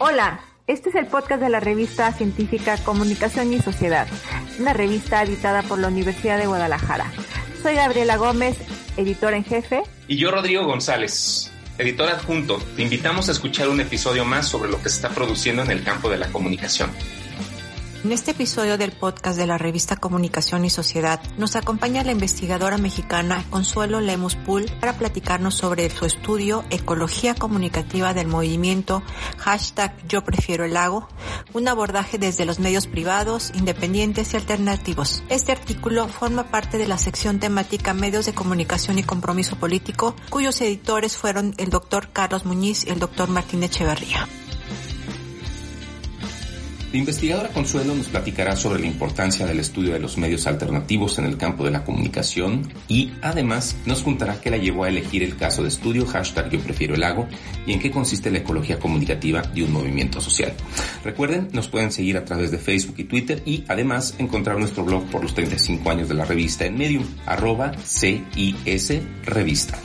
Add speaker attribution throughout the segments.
Speaker 1: Hola, este es el podcast de la revista científica Comunicación y Sociedad, una revista editada por la Universidad de Guadalajara. Soy Gabriela Gómez, editora en jefe.
Speaker 2: Y yo, Rodrigo González, editor adjunto. Te invitamos a escuchar un episodio más sobre lo que se está produciendo en el campo de la comunicación.
Speaker 3: En este episodio del podcast de la revista Comunicación y Sociedad nos acompaña la investigadora mexicana Consuelo Lemus Pool para platicarnos sobre su estudio Ecología Comunicativa del Movimiento hashtag Yo Prefiero el Lago, un abordaje desde los medios privados, independientes y alternativos. Este artículo forma parte de la sección temática Medios de Comunicación y Compromiso Político, cuyos editores fueron el doctor Carlos Muñiz y el doctor Martín Echeverría.
Speaker 2: La investigadora Consuelo nos platicará sobre la importancia del estudio de los medios alternativos en el campo de la comunicación y además nos contará qué la llevó a elegir el caso de estudio hashtag Yo Prefiero el Lago y en qué consiste la ecología comunicativa de un movimiento social. Recuerden, nos pueden seguir a través de Facebook y Twitter y además encontrar nuestro blog por los 35 años de la revista en Medium, arroba CIS Revista.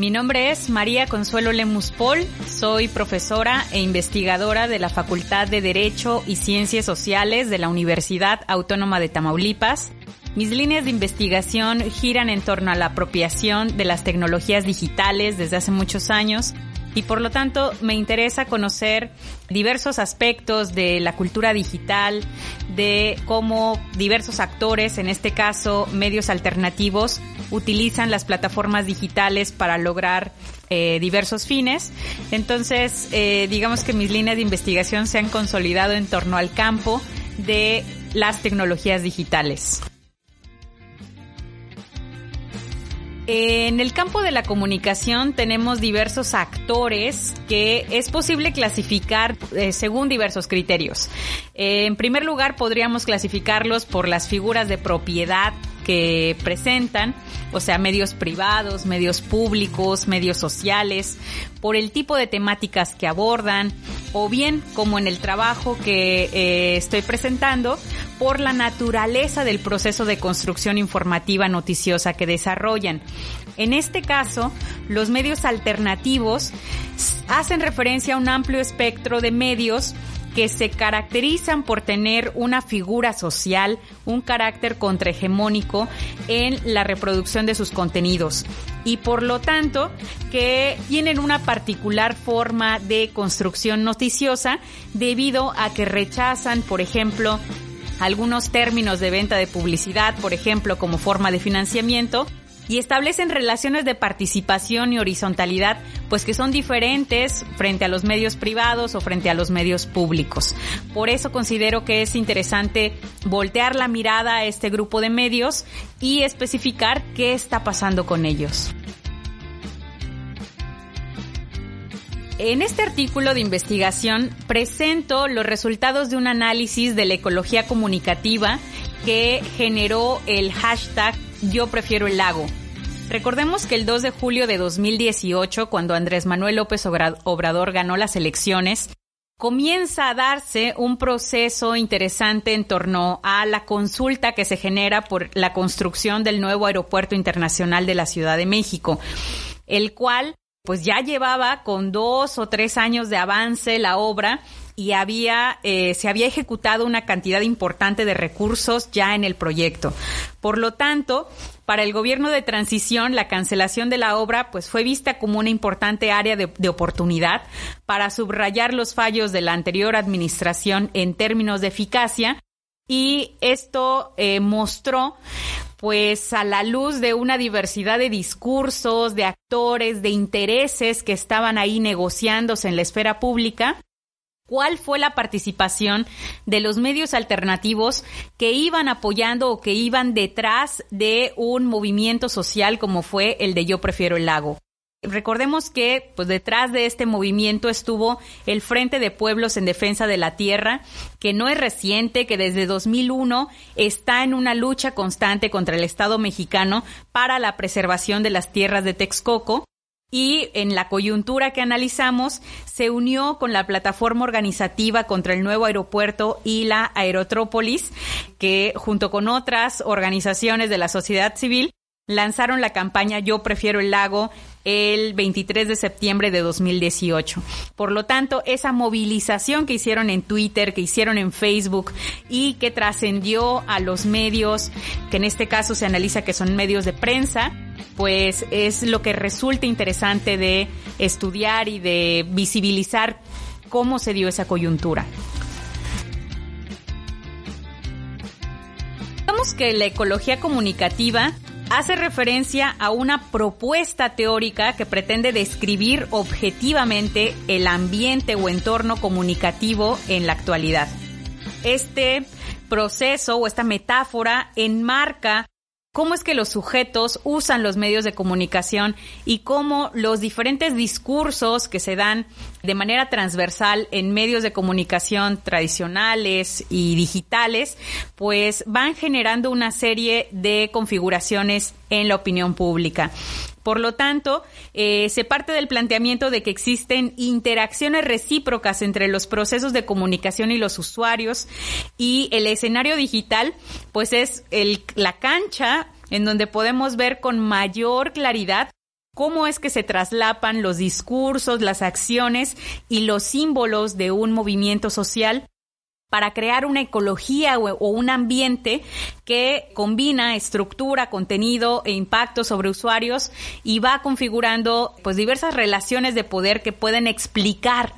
Speaker 4: Mi nombre es María Consuelo Lemus Pol, soy profesora e investigadora de la Facultad de Derecho y Ciencias Sociales de la Universidad Autónoma de Tamaulipas. Mis líneas de investigación giran en torno a la apropiación de las tecnologías digitales desde hace muchos años y por lo tanto me interesa conocer diversos aspectos de la cultura digital, de cómo diversos actores, en este caso medios alternativos, utilizan las plataformas digitales para lograr eh, diversos fines. Entonces, eh, digamos que mis líneas de investigación se han consolidado en torno al campo de las tecnologías digitales. En el campo de la comunicación tenemos diversos actores que es posible clasificar eh, según diversos criterios. Eh, en primer lugar, podríamos clasificarlos por las figuras de propiedad que presentan, o sea, medios privados, medios públicos, medios sociales, por el tipo de temáticas que abordan, o bien, como en el trabajo que eh, estoy presentando, por la naturaleza del proceso de construcción informativa noticiosa que desarrollan. En este caso, los medios alternativos hacen referencia a un amplio espectro de medios que se caracterizan por tener una figura social, un carácter contrahegemónico en la reproducción de sus contenidos y por lo tanto que tienen una particular forma de construcción noticiosa debido a que rechazan, por ejemplo, algunos términos de venta de publicidad, por ejemplo, como forma de financiamiento, y establecen relaciones de participación y horizontalidad, pues que son diferentes frente a los medios privados o frente a los medios públicos. Por eso considero que es interesante voltear la mirada a este grupo de medios y especificar qué está pasando con ellos. En este artículo de investigación presento los resultados de un análisis de la ecología comunicativa que generó el hashtag Yo prefiero el lago. Recordemos que el 2 de julio de 2018, cuando Andrés Manuel López Obrador ganó las elecciones, comienza a darse un proceso interesante en torno a la consulta que se genera por la construcción del nuevo aeropuerto internacional de la Ciudad de México, el cual pues ya llevaba con dos o tres años de avance la obra y había eh, se había ejecutado una cantidad importante de recursos ya en el proyecto. Por lo tanto, para el gobierno de transición, la cancelación de la obra pues fue vista como una importante área de, oportunidad para subrayar los fallos de la anterior administración en términos de eficacia y esto eh, mostró pues a la luz de una diversidad de discursos, de actores, de intereses que estaban ahí negociándose en la esfera pública, cuál fue la participación de los medios alternativos que iban apoyando o que iban detrás de un movimiento social como fue el de Yo Prefiero el Lago. Recordemos que pues detrás de este movimiento estuvo el Frente de Pueblos en Defensa de la Tierra, que no es reciente, que desde 2001 está en una lucha constante contra el Estado mexicano para la preservación de las tierras de Texcoco. Y en la coyuntura que analizamos se unió con la plataforma organizativa contra el nuevo aeropuerto y la Aerotrópolis, que junto con otras organizaciones de la sociedad civil lanzaron la campaña Yo prefiero el lago el 23 de septiembre de 2018. Por lo tanto, esa movilización que hicieron en Twitter, que hicieron en Facebook y que trascendió a los medios, que en este caso se analiza que son medios de prensa, pues es lo que resulta interesante de estudiar y de visibilizar cómo se dio esa coyuntura. Que la ecología comunicativa hace referencia a una propuesta teórica que pretende describir objetivamente el ambiente o entorno comunicativo en la actualidad. Este proceso o esta metáfora enmarca cómo es que los sujetos usan los medios de comunicación y cómo los diferentes discursos que se dan de manera transversal en medios de comunicación tradicionales y digitales, pues van generando una serie de configuraciones en la opinión pública. Por lo tanto, eh, se parte del planteamiento de que existen interacciones recíprocas entre los procesos de comunicación y los usuarios y el escenario digital, pues es el, la cancha en donde podemos ver con mayor claridad cómo es que se traslapan los discursos, las acciones y los símbolos de un movimiento social para crear una ecología o, un ambiente que combina estructura, contenido e impacto sobre usuarios y va configurando pues diversas relaciones de poder que pueden explicar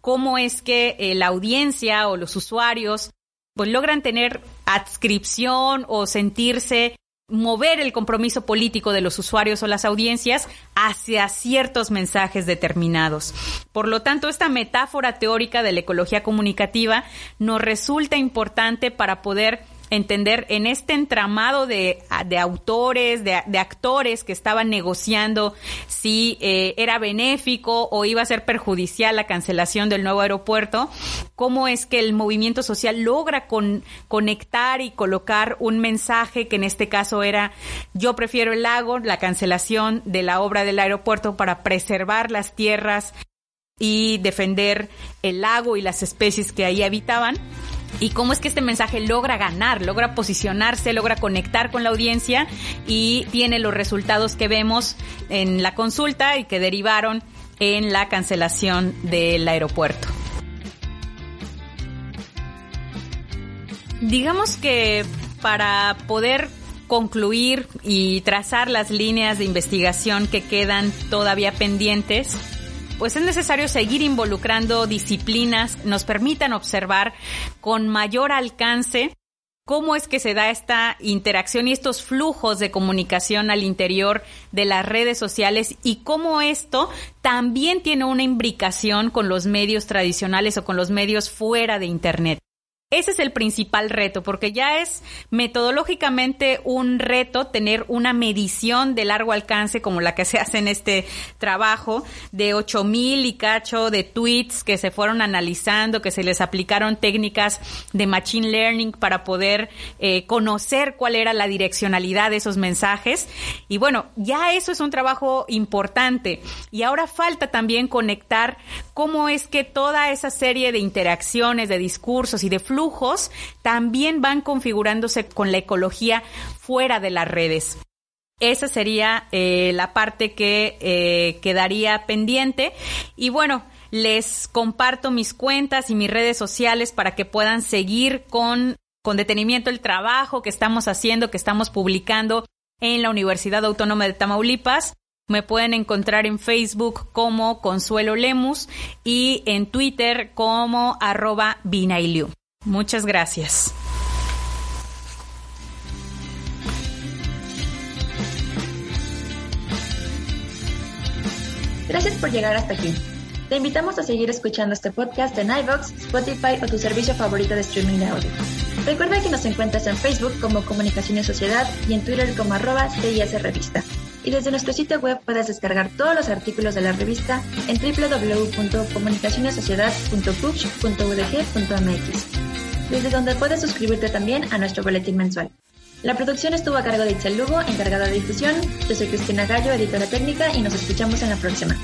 Speaker 4: cómo es que eh, la audiencia o los usuarios pues logran tener adscripción o sentirse mover el compromiso político de los usuarios o las audiencias hacia ciertos mensajes determinados. Por lo tanto, esta metáfora teórica de la ecología comunicativa nos resulta importante para poder entender en este entramado de, de autores, de, de, actores que estaban negociando si eh, era benéfico o iba a ser perjudicial la cancelación del nuevo aeropuerto, cómo es que el movimiento social logra con, conectar y colocar un mensaje que en este caso era yo prefiero el lago, la cancelación de la obra del aeropuerto para preservar las tierras y defender el lago y las especies que ahí habitaban y cómo es que este mensaje logra ganar, logra posicionarse, logra conectar con la audiencia y tiene los resultados que vemos en la consulta y que derivaron en la cancelación del aeropuerto. Digamos que para poder concluir y trazar las líneas de investigación que quedan todavía pendientes, pues es necesario seguir involucrando disciplinas, nos permitan observar con mayor alcance cómo es que se da esta interacción y estos flujos de comunicación al interior de las redes sociales y cómo esto también tiene una imbricación con los medios tradicionales o con los medios fuera de Internet. Ese es el principal reto, porque ya es metodológicamente un reto tener una medición de largo alcance como la que se hace en este trabajo de 8000 y cacho de tweets que se fueron analizando, que se les aplicaron técnicas de machine learning para poder eh, conocer cuál era la direccionalidad de esos mensajes. Y bueno, ya eso es un trabajo importante. Y ahora falta también conectar cómo es que toda esa serie de interacciones, de discursos y de flujos también van configurándose con la ecología fuera de las redes. Esa sería eh, la parte que eh, quedaría pendiente. Y bueno, les comparto mis cuentas y mis redes sociales para que puedan seguir con, con detenimiento el trabajo que estamos haciendo, que estamos publicando en la Universidad Autónoma de Tamaulipas. Me pueden encontrar en Facebook como Consuelo Lemus y en Twitter como arroba Binailiu. Muchas gracias.
Speaker 1: Gracias por llegar hasta aquí.
Speaker 5: Te invitamos a seguir escuchando este podcast en iVoox, Spotify o tu servicio favorito de streaming de audio. Recuerda que nos encuentras en Facebook como Comunicación y Sociedad y en Twitter como arroba CIS Revista. Y desde nuestro sitio web puedes descargar todos los artículos de la revista en www.comunicacionesociedad.puch.udg.mx, desde donde puedes suscribirte también a nuestro boletín mensual. La producción estuvo a cargo de Itzel Lugo, encargada de difusión. Yo soy Cristina Gallo, editora técnica, y nos escuchamos en la próxima.